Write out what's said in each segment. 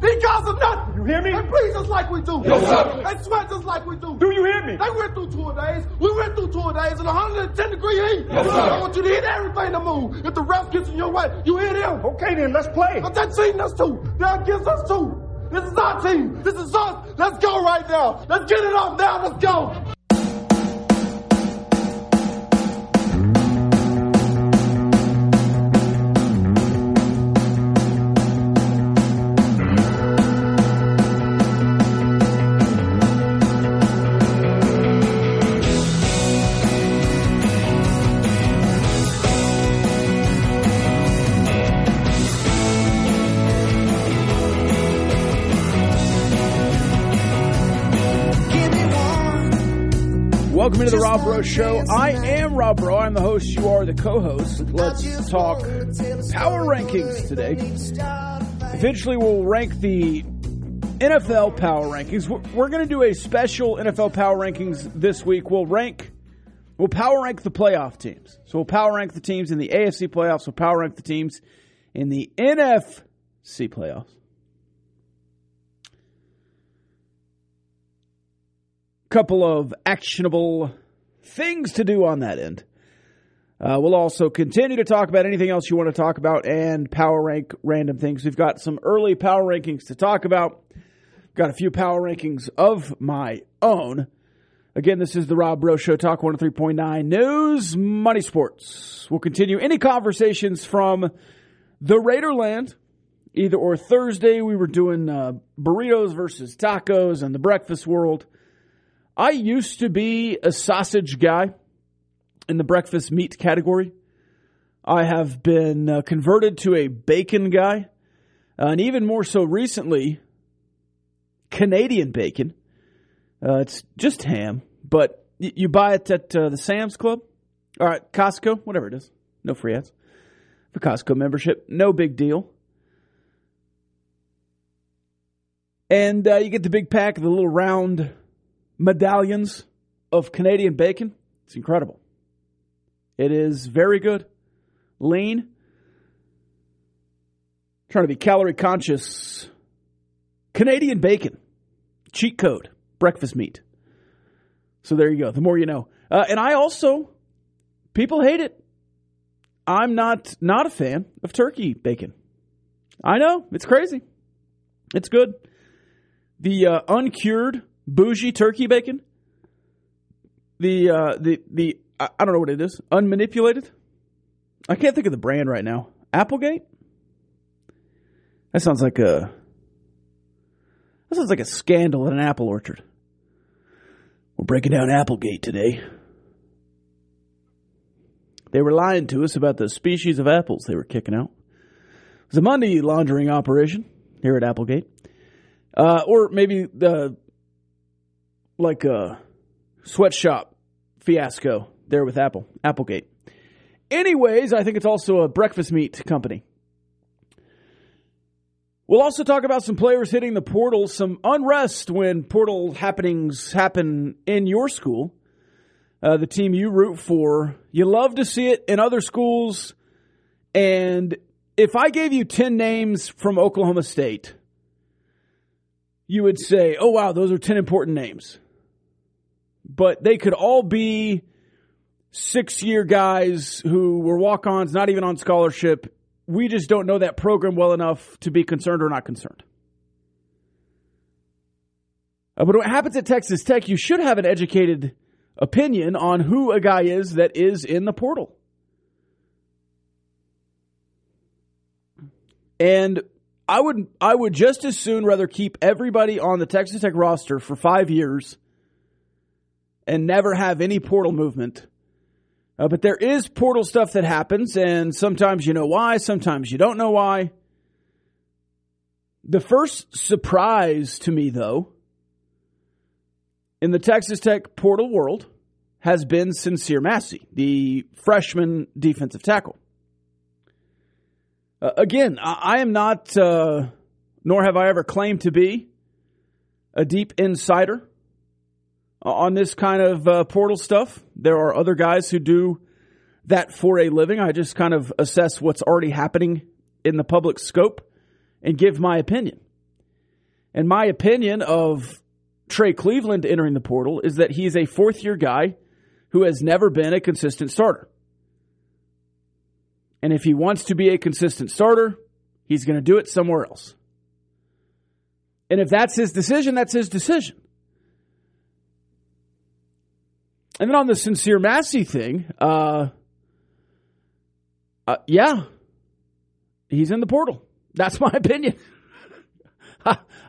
These guys are nothing. You hear me? They breathe just like we do. Yes, sir. They sweat just like we do. Do you hear me? They went through two days. We went through two days in 110 degree heat. Yes, sir. I want you to hit everything to move. If the ref gets in your way, you hit him. Okay, then let's play. But they're cheating us too. They're against us too. This is our team. This is us. Let's go right now. Let's get it off now. Let's go. Welcome into the Rob Breaux Show. I am Rob Breaux. I'm the host. You are the co-host. Let's talk power rankings today. Eventually, we'll rank the NFL power rankings. We're, we're going to do a special NFL power rankings this week. We'll rank, we'll power rank the playoff teams. So we'll power rank the teams in the AFC playoffs. We'll power rank the teams in the NFC playoffs. Couple of actionable things to do on that end. Uh, we'll also continue to talk about anything else you want to talk about and power rank random things. We've got some early power rankings to talk about. Got a few power rankings of my own. Again, this is the Rob Breaux Show, Talk 103.9 News, Money Sports. We'll continue any conversations from the Raiderland. Either or Thursday, we were doing uh, burritos versus tacos and the breakfast world. I used to be a sausage guy in the breakfast meat category. I have been uh, converted to a bacon guy, uh, and even more so recently, Canadian bacon. Uh, it's just ham, but y- you buy it at uh, the Sam's Club, all right, Costco, whatever it is. No free ads for Costco membership. No big deal. And uh, you get the big pack of the little round medallions of Canadian bacon. It's incredible. It is very good, lean. Trying to be calorie conscious. Canadian bacon, cheat code, breakfast meat. So there you go. The more you know. Uh, and I also, people hate it. I'm not not a fan of turkey bacon. I know it's crazy. It's good. The uh, uncured bougie turkey bacon. The uh, the the I don't know what it is. Unmanipulated. I can't think of the brand right now. Applegate. That sounds like a. That sounds like a scandal in an apple orchard. We're breaking down Applegate today. They were lying to us about the species of apples they were kicking out. It was a money laundering operation here at Applegate. Uh, or maybe the like a sweatshop fiasco there with Apple, Applegate. Anyways, I think it's also a breakfast meat company. We'll also talk about some players hitting the portal, some unrest when portal happenings happen in your school, uh, the team you root for. You love to see it in other schools. And if I gave you 10 names from Oklahoma State, you would say, oh, wow, those are 10 important names. But they could all be six year guys who were walk ons, not even on scholarship. We just don't know that program well enough to be concerned or not concerned. Uh, but what happens at Texas Tech, you should have an educated opinion on who a guy is that is in the portal. And I would I would just as soon rather keep everybody on the Texas Tech roster for five years and never have any portal movement. Uh, but there is portal stuff that happens, and sometimes you know why, sometimes you don't know why. The first surprise to me, though, in the Texas Tech portal world has been Sincere Massey, the freshman defensive tackle. Uh, again, I, I, am not, uh, nor have I ever claimed to be, a deep insider on this kind of uh, portal stuff. There are other guys who do that for a living. I just kind of assess what's already happening in the public scope and give my opinion. And my opinion of Trey Cleveland entering the portal is that he's a fourth year guy who has never been a consistent starter. And if he wants to be a consistent starter, he's going to do it somewhere else. And if that's his decision, that's his decision. And then on the sincere Massey thing, uh, uh, yeah, he's in the portal. That's my opinion.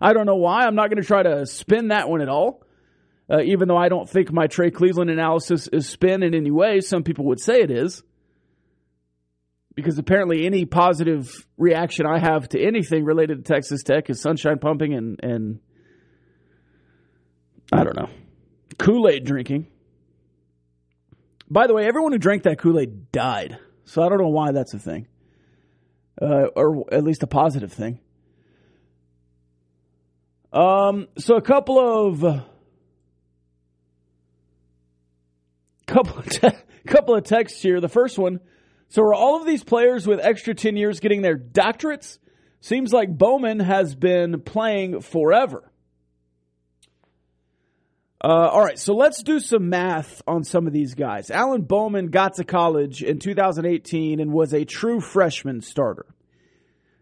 I don't know why. I'm not going to try to spin that one at all. Uh, even though I don't think my Trey Cleveland analysis is spin in any way, some people would say it is. Because apparently, any positive reaction I have to anything related to Texas Tech is sunshine pumping and, and I don't know, Kool Aid drinking. By the way, everyone who drank that Kool Aid died. So I don't know why that's a thing, uh, or at least a positive thing. Um, so a couple of couple of te- couple of texts here. The first one. So are all of these players with extra ten years getting their doctorates? Seems like Bowman has been playing forever. Uh, all right, so let's do some math on some of these guys. Alan Bowman got to college in 2018 and was a true freshman starter.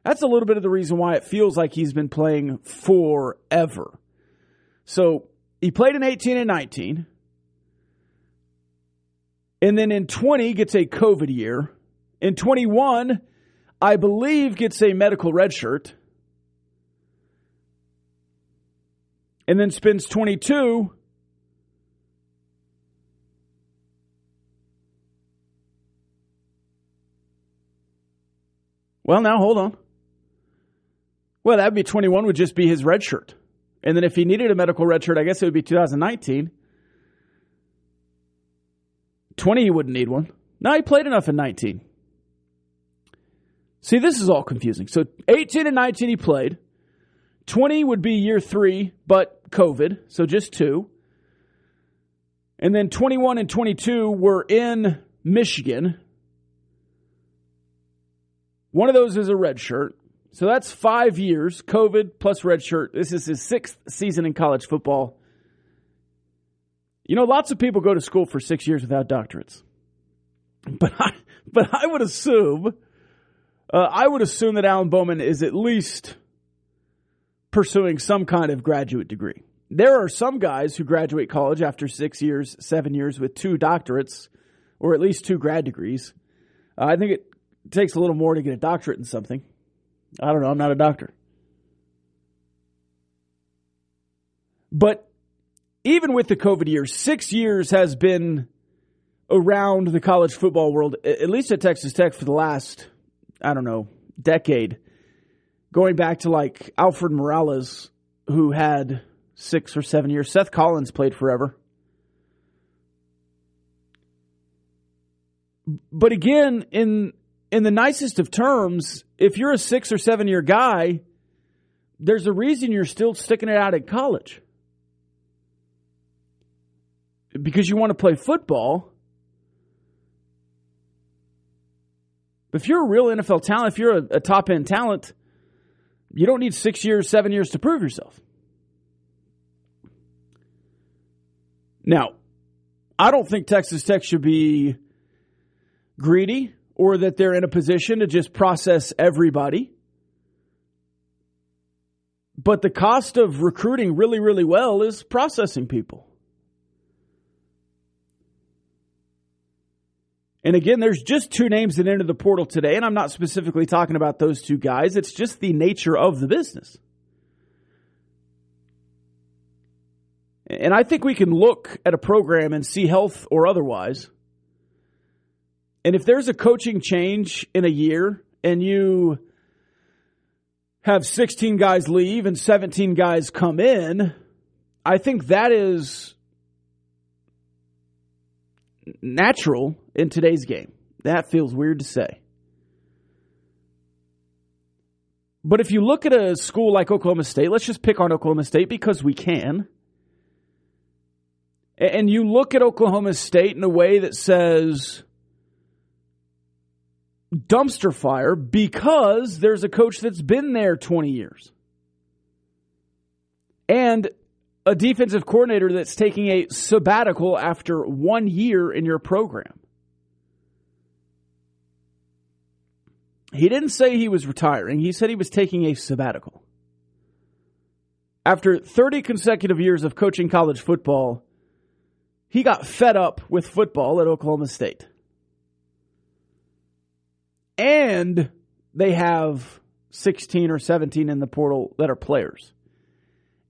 That's a little bit of the reason why it feels like he's been playing forever. So he played in 18 and 19. And then in 20 gets a COVID year. In 21, I believe gets a medical red shirt. And then spends 22 Well, now hold on. Well, that would be 21 would just be his red shirt. And then if he needed a medical red shirt, I guess it would be 2019. 20 he wouldn't need one. Now he played enough in 19. See, this is all confusing. So 18 and 19 he played. 20 would be year three, but COVID, so just two. And then 21 and 22 were in Michigan. One of those is a red shirt. So that's five years, COVID plus red shirt. This is his sixth season in college football. You know, lots of people go to school for six years without doctorates. But I, but I would assume, uh, I would assume that Alan Bowman is at least pursuing some kind of graduate degree. There are some guys who graduate college after six years, seven years with two doctorates, or at least two grad degrees. Uh, I think it takes a little more to get a doctorate in something. I don't know. I'm not a doctor. But even with the COVID years, six years has been around the college football world, at least at Texas Tech for the last, I don't know, decade. Going back to like Alfred Morales, who had six or seven years. Seth Collins played forever. But again, in in the nicest of terms, if you're a six or seven year guy, there's a reason you're still sticking it out at college. Because you want to play football. If you're a real NFL talent, if you're a, a top end talent, you don't need six years, seven years to prove yourself. Now, I don't think Texas Tech should be greedy or that they're in a position to just process everybody. But the cost of recruiting really, really well is processing people. And again, there's just two names that entered the portal today, and I'm not specifically talking about those two guys. It's just the nature of the business. And I think we can look at a program and see health or otherwise and if there's a coaching change in a year and you have 16 guys leave and 17 guys come in, I think that is natural in today's game. That feels weird to say. But if you look at a school like Oklahoma State, let's just pick on Oklahoma State because we can. And you look at Oklahoma State in a way that says dumpster fire because there's a coach that's been there 20 years. And a defensive coordinator that's taking a sabbatical after one year in your program. He didn't say he was retiring, he said he was taking a sabbatical. After 30 consecutive years of coaching college football, he got fed up with football at Oklahoma State. And they have 16 or 17 in the portal that are players.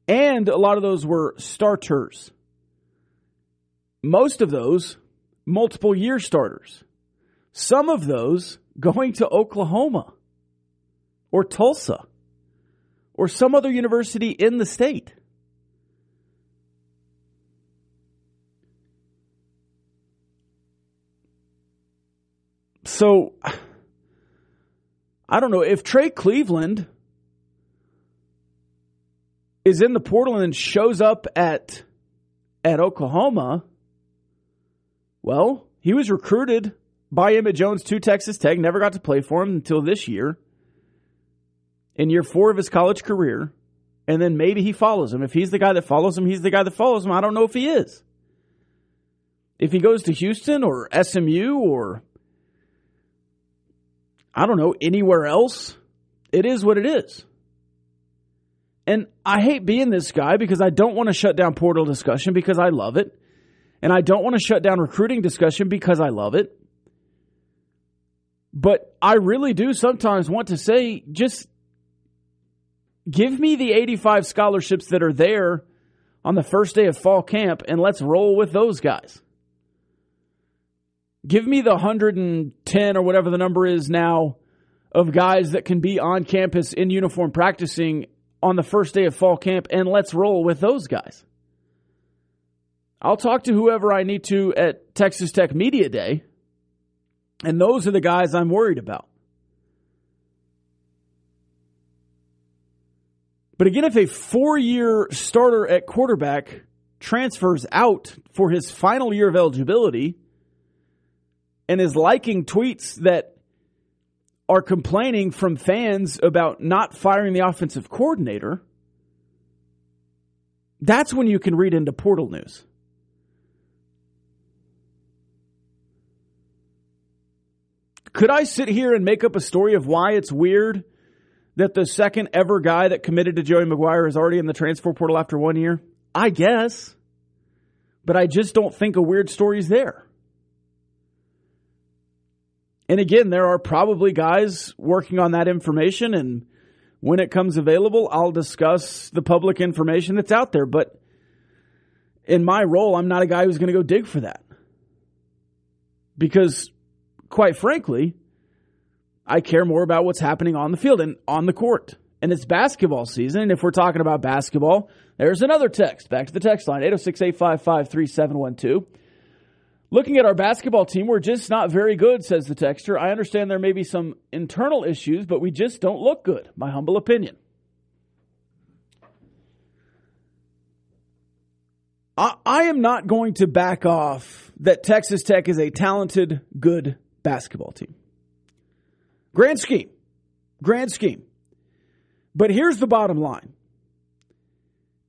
And a lot of those were starters. Most of those, multiple year starters. Some of those going to Oklahoma or Tulsa or some other university in the state. So, I don't know if Trey Cleveland is in the portal and shows up at at Oklahoma, well, he was recruited by Emmett Jones to Texas Tech, never got to play for him until this year. In year four of his college career, and then maybe he follows him. If he's the guy that follows him, he's the guy that follows him. I don't know if he is. If he goes to Houston or SMU or I don't know, anywhere else, it is what it is. And I hate being this guy because I don't want to shut down portal discussion because I love it. And I don't want to shut down recruiting discussion because I love it. But I really do sometimes want to say just give me the 85 scholarships that are there on the first day of fall camp and let's roll with those guys. Give me the 110 or whatever the number is now of guys that can be on campus in uniform practicing on the first day of fall camp, and let's roll with those guys. I'll talk to whoever I need to at Texas Tech Media Day, and those are the guys I'm worried about. But again, if a four year starter at quarterback transfers out for his final year of eligibility and is liking tweets that are complaining from fans about not firing the offensive coordinator, that's when you can read into portal news. Could I sit here and make up a story of why it's weird that the second ever guy that committed to Joey McGuire is already in the transfer portal after one year? I guess. But I just don't think a weird story is there. And again, there are probably guys working on that information. And when it comes available, I'll discuss the public information that's out there. But in my role, I'm not a guy who's going to go dig for that. Because, quite frankly, I care more about what's happening on the field and on the court. And it's basketball season. And if we're talking about basketball, there's another text. Back to the text line 806 855 3712. Looking at our basketball team, we're just not very good, says the texter. I understand there may be some internal issues, but we just don't look good, my humble opinion. I, I am not going to back off that Texas Tech is a talented, good basketball team. Grand scheme. Grand scheme. But here's the bottom line.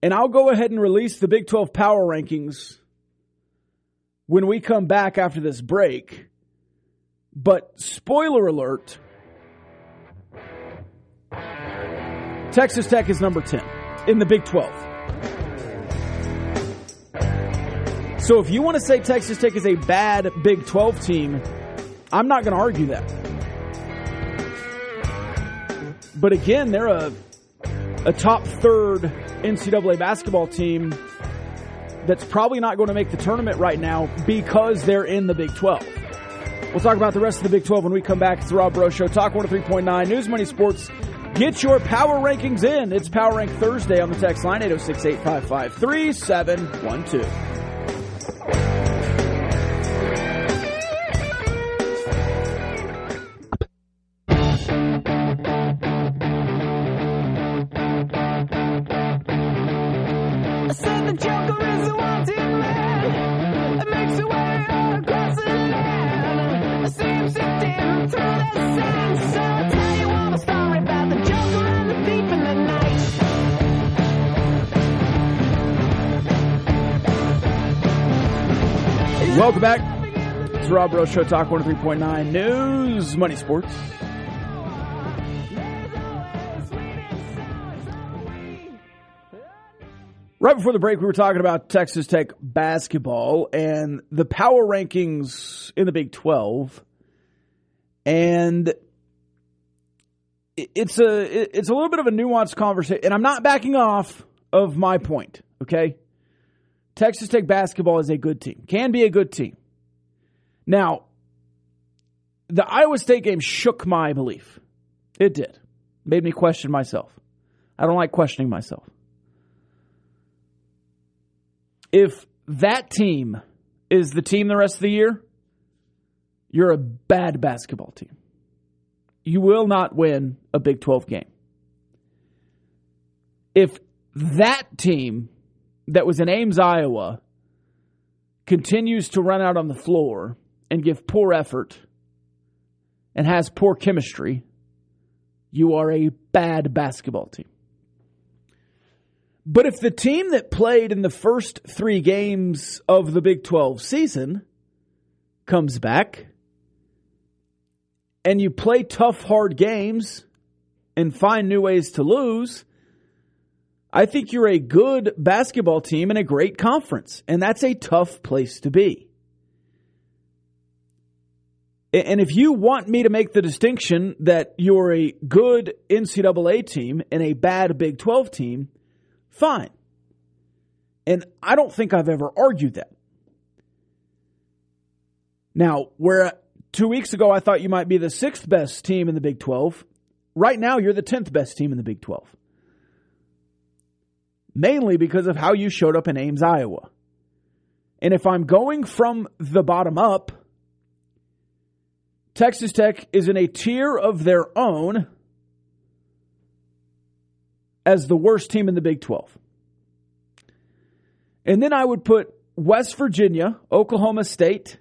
And I'll go ahead and release the Big 12 power rankings when we come back after this break. But spoiler alert Texas Tech is number 10 in the Big 12. So if you want to say Texas Tech is a bad Big 12 team, I'm not going to argue that. But again, they're a a top third NCAA basketball team that's probably not going to make the tournament right now because they're in the Big 12. We'll talk about the rest of the Big 12 when we come back. It's the Rob Breaux Show, Talk 103.9, News Money Sports. Get your power rankings in. It's Power Rank Thursday on the text line, 806 855 3712. Welcome back. It's Rob Rose Show Talk 103.9 News, Money Sports. Right before the break, we were talking about Texas Tech basketball and the power rankings in the Big 12. And it's a it's a little bit of a nuanced conversation, and I'm not backing off of my point. Okay, Texas Tech basketball is a good team, can be a good team. Now, the Iowa State game shook my belief. It did, made me question myself. I don't like questioning myself. If that team is the team the rest of the year, you're a bad basketball team. You will not win a Big 12 game. If that team that was in Ames, Iowa, continues to run out on the floor and give poor effort and has poor chemistry, you are a bad basketball team. But if the team that played in the first three games of the Big 12 season comes back and you play tough, hard games and find new ways to lose, I think you're a good basketball team in a great conference. And that's a tough place to be. And if you want me to make the distinction that you're a good NCAA team and a bad Big 12 team, fine. And I don't think I've ever argued that. Now, where two weeks ago I thought you might be the sixth best team in the Big 12, right now you're the 10th best team in the Big 12. Mainly because of how you showed up in Ames, Iowa. And if I'm going from the bottom up, Texas Tech is in a tier of their own as the worst team in the Big 12. And then I would put West Virginia, Oklahoma State,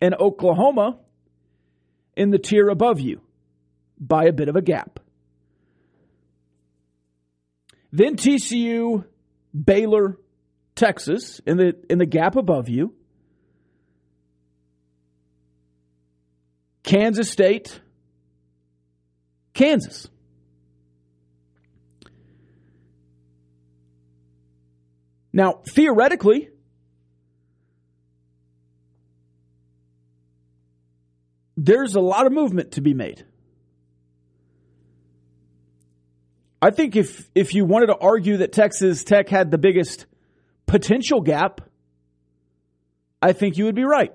and Oklahoma in the tier above you by a bit of a gap. Then TCU, Baylor, Texas in the in the gap above you. Kansas State, Kansas. Now, theoretically, there's a lot of movement to be made. I think if if you wanted to argue that Texas Tech had the biggest potential gap, I think you would be right.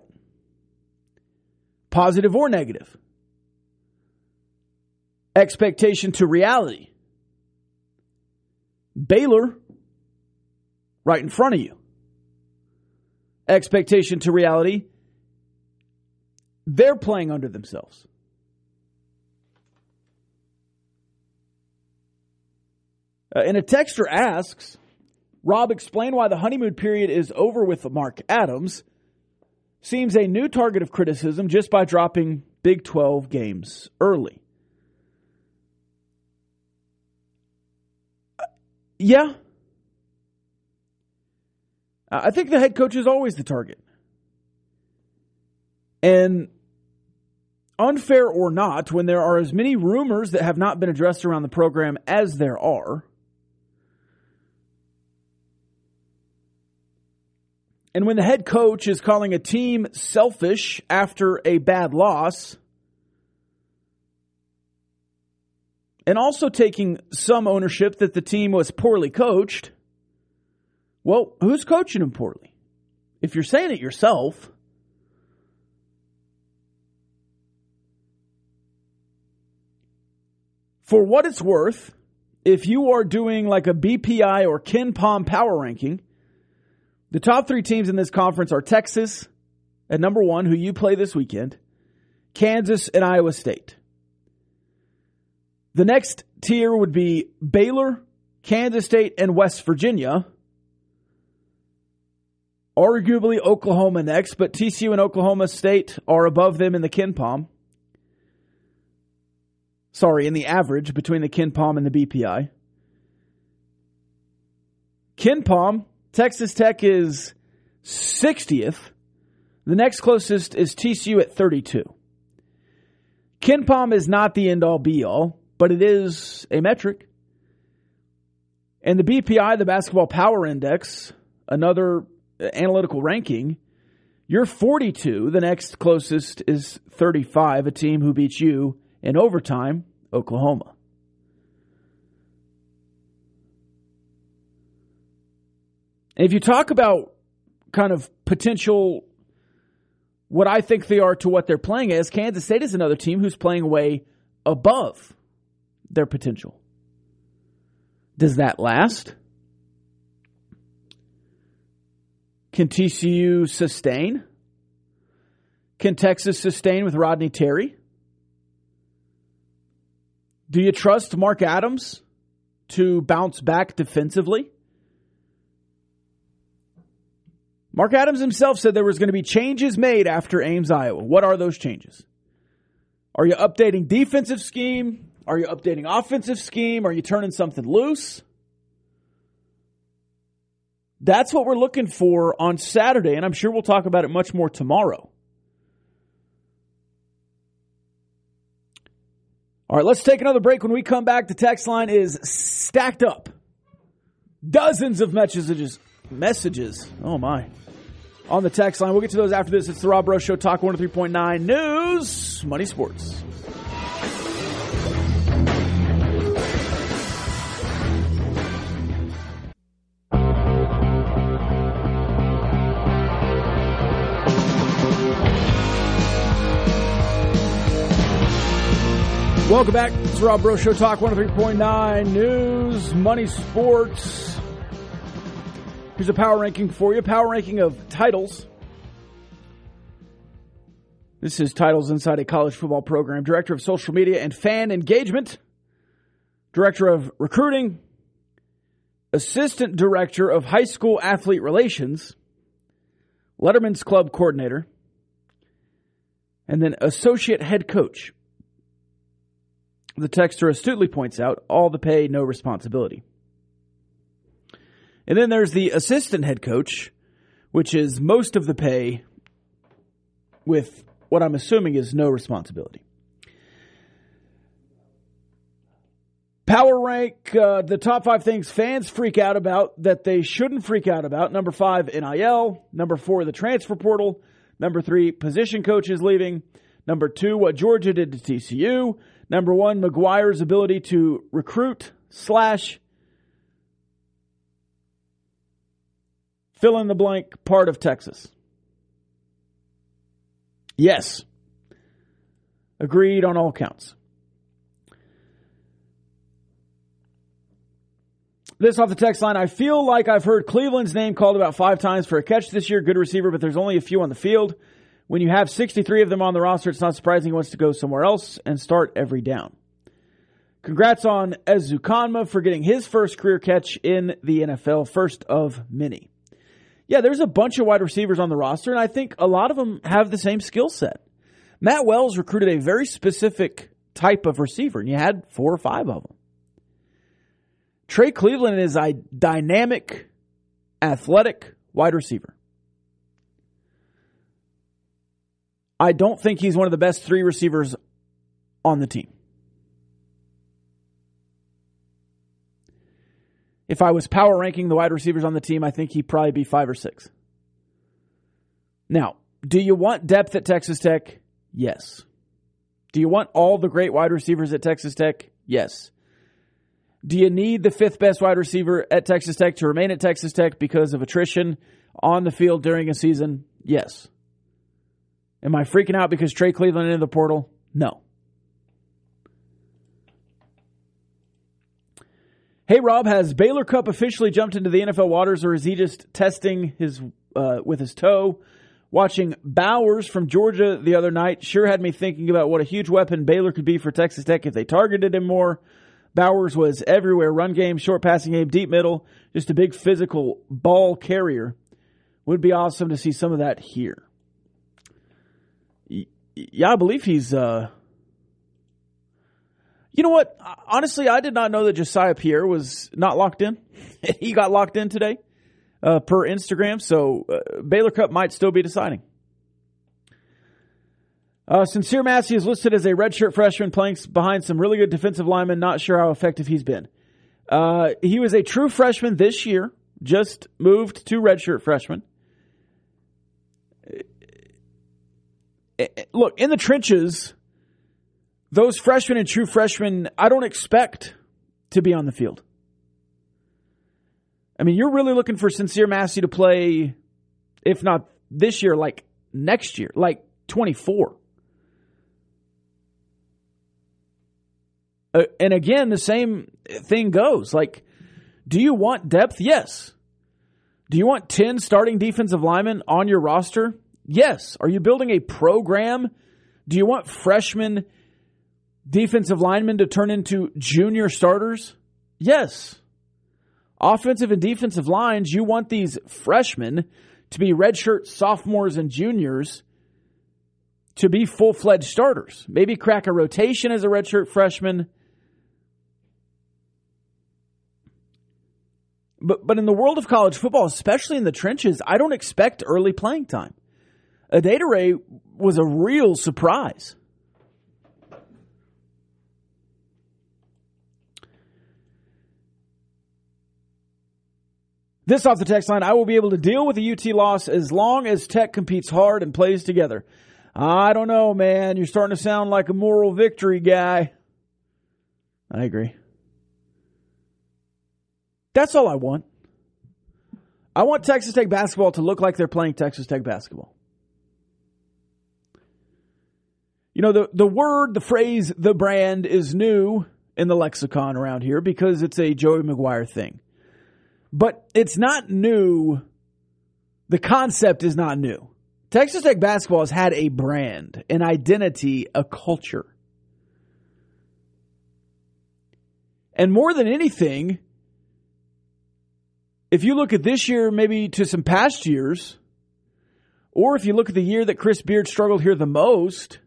Positive or negative. Expectation to reality. Baylor right in front of you. Expectation to reality they're playing under themselves. Uh, and a texter asks, Rob, explain why the honeymoon period is over with Mark Adams. Seems a new target of criticism just by dropping Big 12 games early. Uh, yeah. I think the head coach is always the target. And unfair or not, when there are as many rumors that have not been addressed around the program as there are, and when the head coach is calling a team selfish after a bad loss, and also taking some ownership that the team was poorly coached, well, who's coaching them poorly? If you're saying it yourself, For what it's worth, if you are doing like a BPI or KenPom power ranking, the top three teams in this conference are Texas at number one, who you play this weekend, Kansas, and Iowa State. The next tier would be Baylor, Kansas State, and West Virginia. Arguably Oklahoma next, but TCU and Oklahoma State are above them in the KenPom. sorry, in the average between the KenPom and the BPI. KenPom, Texas Tech is 60th. The next closest is TCU at 32. KenPom is not the end all be all, but it is a metric. And the BPI, the Basketball Power Index, another uh, analytical ranking, you're 42. The next closest is 35, a team who beats you in overtime, Oklahoma. And if you talk about kind of potential, what I think they are to what they're playing as, Kansas State is another team who's playing way above their potential. Does that last? Can TCU sustain? Can Texas sustain with Rodney Terry? Do you trust Mark Adams to bounce back defensively? Mark Adams himself said there was going to be changes made after Ames, Iowa. What are those changes? Are you updating defensive scheme? Are you updating offensive scheme? Are you turning something loose? That's what we're looking for on Saturday, and I'm sure we'll talk about it much more tomorrow. All right, let's take another break. When we come back, the text line is stacked up. Dozens of messages. Messages. Oh, my on the text line. We'll get to those after this. It's the Rob Breaux Show, Talk 103.9 News, Money Sports. Welcome back. It's Rob Breaux Show, Talk 103.9 News, Money Sports. Here's a power ranking for you. Power ranking of titles. This is titles inside a college football program. Director of Social Media and Fan Engagement. Director of Recruiting. Assistant Director of High School Athlete Relations. Letterman's Club Coordinator. And then Associate Head Coach. The texter astutely points out all the pay, no responsibility. And then there's the assistant head coach, which is most of the pay with what I'm assuming is no responsibility. Power rank uh, the top five things fans freak out about that they shouldn't freak out about. Number five, NIL. Number four, the transfer portal. Number three, position coaches leaving. Number two, what Georgia did to TCU. Number one, McGuire's ability to recruit slash fill in the blank part of Texas? Yes. Agreed on all counts. This off the text line. I feel like I've heard Cleveland's name called about five times for a catch this year. Good receiver, but there's only a few on the field. When you have 63 of them on the roster, it's not surprising he wants to go somewhere else and start every down. Congrats on Ezukanma for getting his first career catch in the NFL, first of many. Yeah, there's a bunch of wide receivers on the roster, and I think a lot of them have the same skill set. Matt Wells recruited a very specific type of receiver, and you had four or five of them. Trey Cleveland is a dynamic, athletic wide receiver. I don't think he's one of the best three receivers on the team. If I was power ranking the wide receivers on the team, I think he'd probably be five or six. Now, do you want depth at Texas Tech? Yes. Do you want all the great wide receivers at Texas Tech? Yes. Do you need the fifth best wide receiver at Texas Tech to remain at Texas Tech because of attrition on the field during a season? Yes. Am I freaking out because Trey Cleveland in the portal? No. Hey Rob, has Baylor Cupp officially jumped into the NFL waters, or is he just testing his uh, with his toe? Watching Bowers from Georgia the other night sure had me thinking about what a huge weapon Baylor could be for Texas Tech if they targeted him more. Bowers was everywhere run game, short passing game, deep middle, just a big physical ball carrier. Would be awesome to see some of that here. Yeah, I believe he's uh, you know what? Honestly, I did not know that Josiah Pierre was not locked in. he got locked in today uh, per Instagram, so uh, Baylor Cupp might still be deciding. Uh, Sincere Massey is listed as a redshirt freshman playing behind some really good defensive linemen. Not sure how effective he's been. Uh, he was a true freshman this year, just moved to redshirt freshman. Look, in the trenches, those freshmen and true freshmen, I don't expect to be on the field. I mean, you're really looking for Sincere Massey to play, if not this year, like next year, like 24. Uh, and again, the same thing goes. Like, do you want depth? Yes. Do you want 10 starting defensive linemen on your roster? Yes. Are you building a program? Do you want freshmen defensive linemen to turn into junior starters? Yes. Offensive and defensive lines, you want these freshmen to be redshirt sophomores and juniors to be full fledged starters. Maybe crack a rotation as a redshirt freshman. But but in the world of college football, especially in the trenches, I don't expect early playing time. Adedire was a real surprise. This off the text line, I will be able to deal with the UT loss as long as Tech competes hard and plays together. I don't know, man. You're starting to sound like a moral victory guy. I agree. That's all I want. I want Texas Tech basketball to look like they're playing Texas Tech basketball. You know, the, the word, the phrase, the brand is new in the lexicon around here because it's a Joey McGuire thing. But it's not new. The concept is not new. Texas Tech basketball has had a brand, an identity, a culture. And more than anything, if you look at this year, maybe to some past years, or if you look at the year that Chris Beard struggled here the most,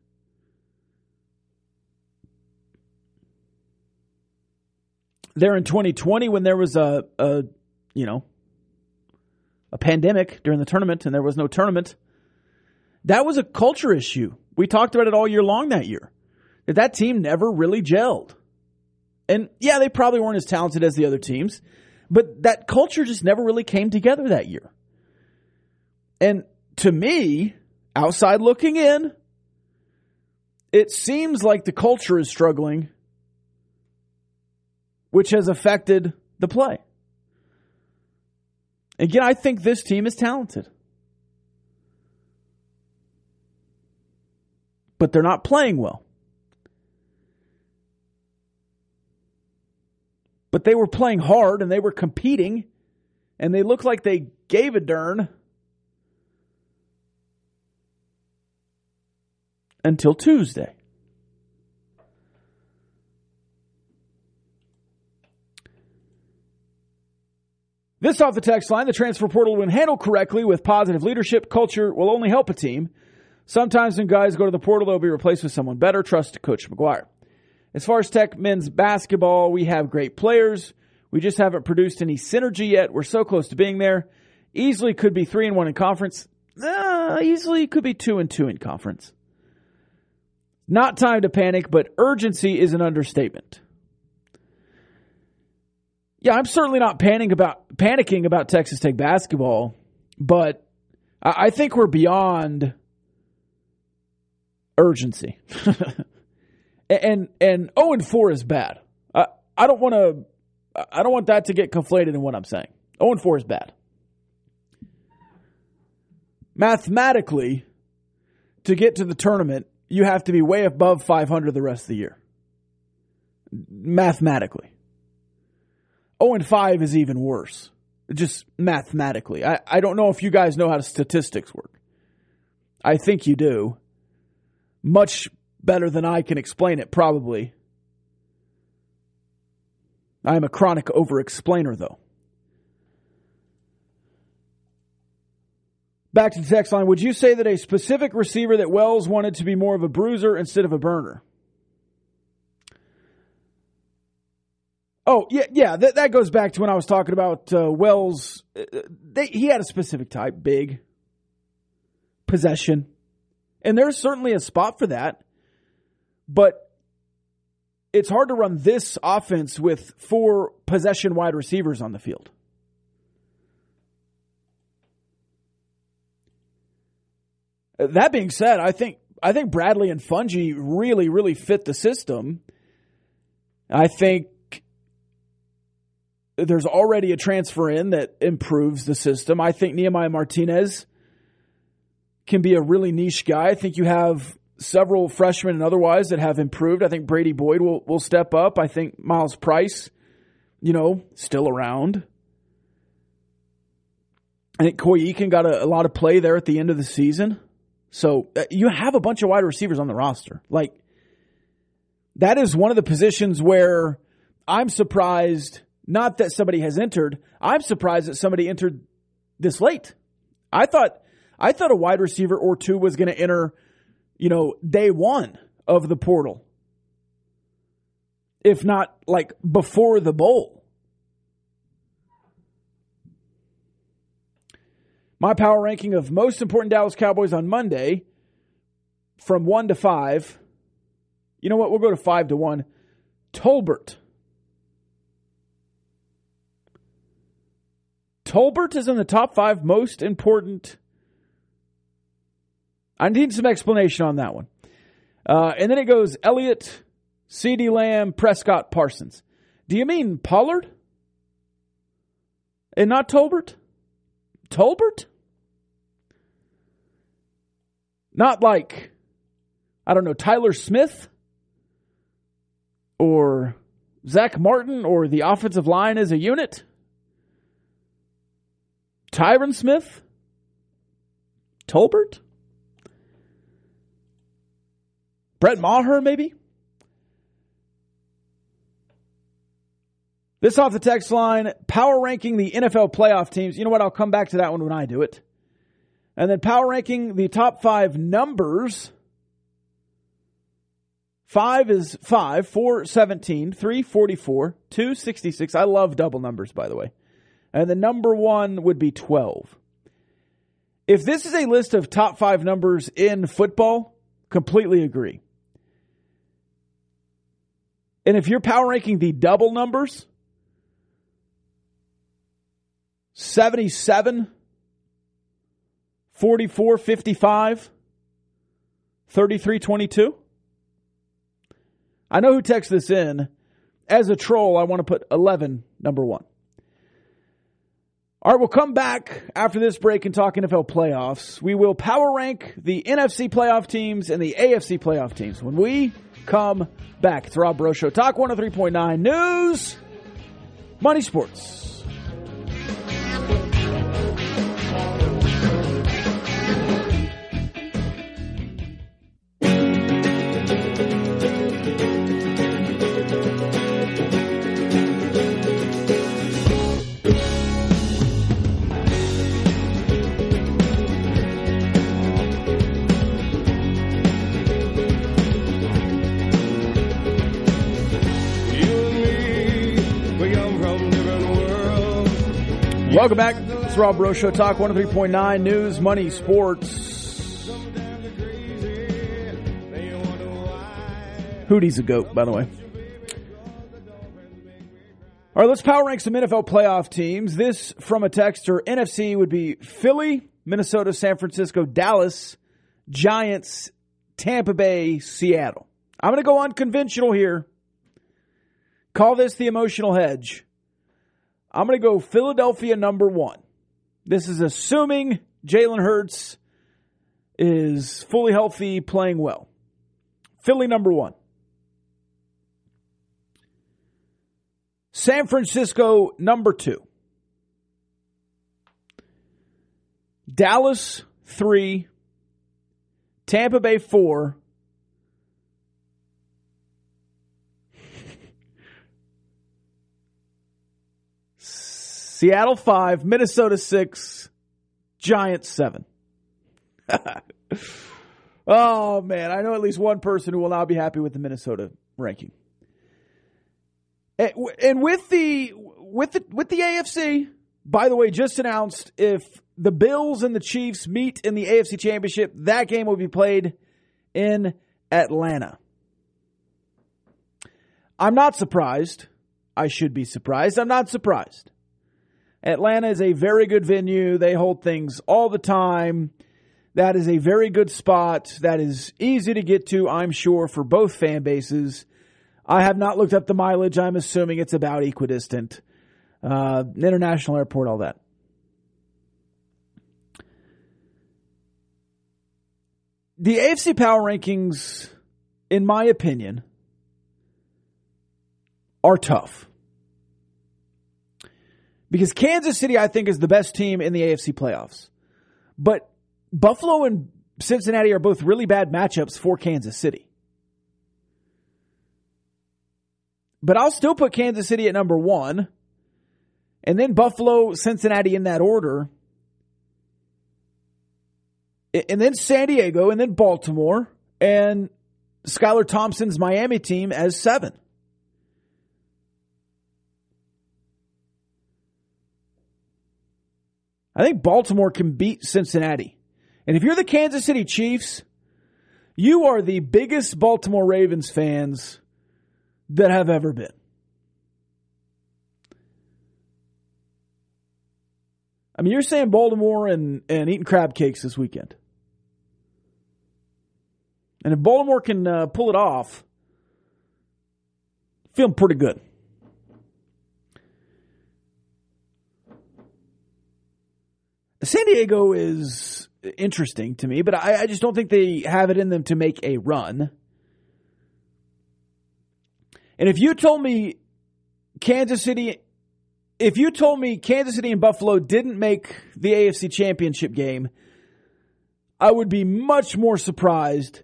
there in 2020 when there was a, a you know, a pandemic during the tournament and there was no tournament. That was a culture issue. We talked about it all year long that year. That that team never really gelled. And yeah, they probably weren't as talented as the other teams, but that culture just never really came together that year. And to me, outside looking in, it seems like the culture is struggling, which has affected the play. Again, I think this team is talented. But they're not playing well. But they were playing hard and they were competing and they looked like they gave a darn until Tuesday. This off the text line, the transfer portal, when handled correctly with positive leadership, culture, will only help a team. Sometimes when guys go to the portal, they'll be replaced with someone better. Trust Coach McGuire. As far as Tech men's basketball, we have great players. We just haven't produced any synergy yet. We're so close to being there. Easily could be three and one in conference. Uh, easily could be two and two in conference. Not time to panic, but urgency is an understatement. Yeah, I'm certainly not panicking about panicking about Texas Tech basketball, but I, I think we're beyond urgency. and and 0 and 4 is bad. I, I don't want to I don't want that to get conflated in what I'm saying. 0 and 4 is bad. Mathematically, to get to the tournament, you have to be way above 500 the rest of the year. Mathematically. 0 and 5 is even worse. Just mathematically. I, I don't know if you guys know how statistics work. I think you do. Much better than I can explain it, probably. I am a chronic over explainer, though. Back to the text line. Would you say that a specific receiver that Wells wanted to be more of a bruiser instead of a burner? Oh yeah, yeah. That that goes back to when I was talking about uh, Wells. Uh, they, he had a specific type: big, possession, And there's certainly a spot for that. But it's hard to run this offense with four possession wide receivers on the field. That being said, I think I think Bradley and Fouonji really, really fit the system. I think there's already a transfer in that improves the system. I think Nehemiah Martinez can be a really niche guy. I think you have several freshmen and otherwise that have improved. I think Brady Boyd will, will step up. I think Myles Price, you know, still around. I think Coy Eakin got a, a lot of play there at the end of the season. So uh, you have a bunch of wide receivers on the roster. Like, that is one of the positions where I'm surprised, not that somebody has entered, I'm surprised that somebody entered this late. I thought, I thought a wide receiver or two was going to enter, you know, day one of the portal. If not like before the bowl. My power ranking of most important Dallas Cowboys on Monday from one to five. You know what? We'll go to five to one. Tolbert. Tolbert is in the top five most important. I need some explanation on that one. Uh, and then it goes Elliott, CeeDee Lamb, Prescott, Parsons. Do you mean Pollard? And not Tolbert? Tolbert? Not like, I don't know, Tyler Smith or Zack Martin or the offensive line as a unit? Tyron Smith? Tolbert? Brett Maher, maybe? This off the text line, power ranking the NFL playoff teams. You know what? I'll come back to that one when I do it. And then power ranking the top five numbers. Five is five, four, 17, three, 44, two, 66. I love double numbers, by the way. And the number one would be 12. If this is a list of top five numbers in football, completely agree. And if you're power ranking the double numbers, 77, 44, 55, 33, 22. I know who texts this in. As a troll, I want to put 11, number one. All right, we'll come back after this break and talk NFL playoffs. We will power rank the NFC playoff teams and the AFC playoff teams when we come back. It's Rob Breaux Show. Talk 103.9 News, Money Sports. Welcome back. It's Rob Breaux Show, Talk 103.9 News, Money, Sports. Hootie's a goat, by the way. All right, let's power rank some NFL playoff teams. This from a texter. NFC would be Philly, Minnesota, San Francisco, Dallas, Giants, Tampa Bay, Seattle. I'm going to go unconventional here. Call this the emotional hedge. I'm going to go Philadelphia number one. This is assuming Jalen Hurts is fully healthy, playing well. Philly number one. San Francisco number two. Dallas three. Tampa Bay four. Seattle five, Minnesota six, Giants seven. oh man, I know at least one person who will not be happy with the Minnesota ranking. And with the with the with the AFC, by the way, just announced if the Bills and the Chiefs meet in the AFC Championship. That game will be played in Atlanta. I'm not surprised. I should be surprised. I'm not surprised. Atlanta is a very good venue. They hold things all the time. That is a very good spot. That is easy to get to, I'm sure, for both fan bases. I have not looked up the mileage. I'm assuming it's about equidistant. Uh, international airport, all that. The AFC power rankings, in my opinion, are tough. Because Kansas City, I think, is the best team in the AFC playoffs. But Buffalo and Cincinnati are both really bad matchups for Kansas City. But I'll still put Kansas City at number one. And then Buffalo, Cincinnati in that order. And then San Diego, and then Baltimore, and Skylar Thompson's Miami team as seven. I think Baltimore can beat Cincinnati. And if you're the Kansas City Chiefs, you are the biggest Baltimore Ravens fans that have ever been. I mean, you're saying Baltimore and, and eating crab cakes this weekend. And if Baltimore can uh, pull it off, feeling pretty good. San Diego is interesting to me, but I, I, just don't think they have it in them to make a run. And if you told me Kansas City, if you told me Kansas City and Buffalo didn't make the AFC Championship game, I would be much more surprised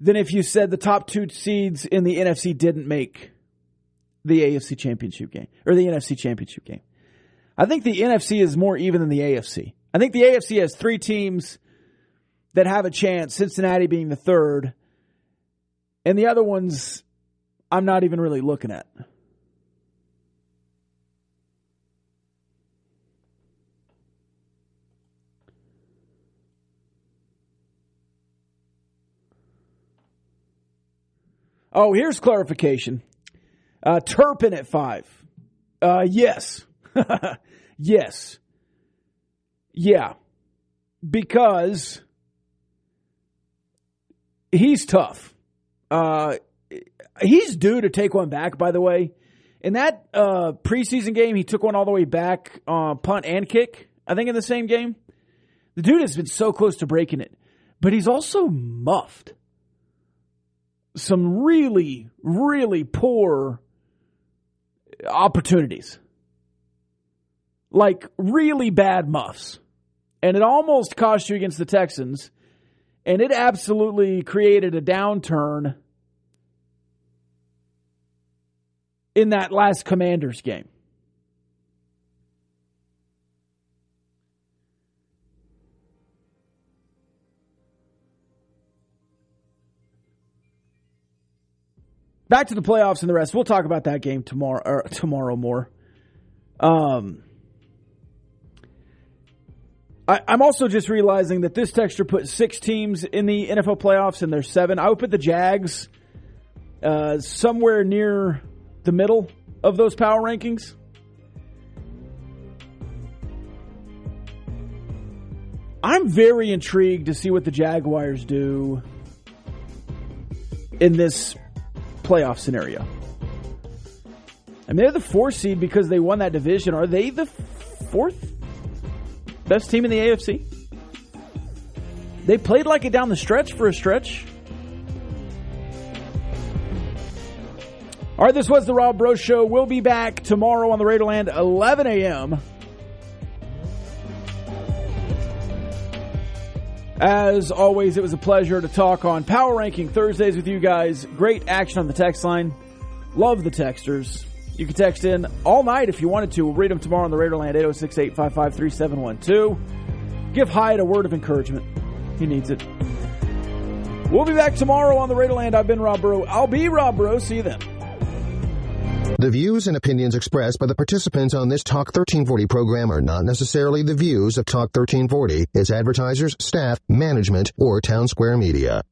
than if you said the top two seeds in the NFC didn't make the AFC Championship game or the NFC Championship game. I think the NFC is more even than the AFC. I think the AFC has three teams that have a chance, Cincinnati being the third. And the other ones, I'm not even really looking at. Oh, here's clarification. Uh, Turpin at five. Uh, yes. yes. Yeah. Because he's tough. Uh, he's due to take one back, by the way. In that uh, preseason game, he took one all the way back, uh, punt and kick, I think, in the same game. The dude has been so close to breaking it, but he's also muffed. Some really, really poor opportunities. Like, really bad muffs and it almost cost you against the Texans, and it absolutely created a downturn in that last Commanders game. Back to the playoffs and the rest. We'll talk about that game tomorrow or tomorrow more. Um I, am also just realizing that this texture put six teams in the NFL playoffs, and there's seven. I would put the Jags uh, somewhere near the middle of those power rankings. I'm very intrigued to see what the Jaguars do in this playoff scenario. I mean, they're the fourth seed because they won that division. Are they the fourth Best team in the AFC. They played like it down the stretch for a stretch. All right, this was the Rob Breaux Show. We'll be back tomorrow on the Raiderland, 11 a.m. As always, it was a pleasure to talk on Power Ranking Thursdays with you guys. Great action on the text line. Love the texters. You can text in all night if you wanted to. We'll read them tomorrow on the Raiderland 806 855 3712. Give Hyatt a word of encouragement. He needs it. We'll be back tomorrow on the Raiderland. I've been Rob Breaux. I'll be Rob Breaux. See you then. The views and opinions expressed by the participants on this Talk 1340 program are not necessarily the views of Talk 1340, its advertisers, staff, management, or Town Square Media.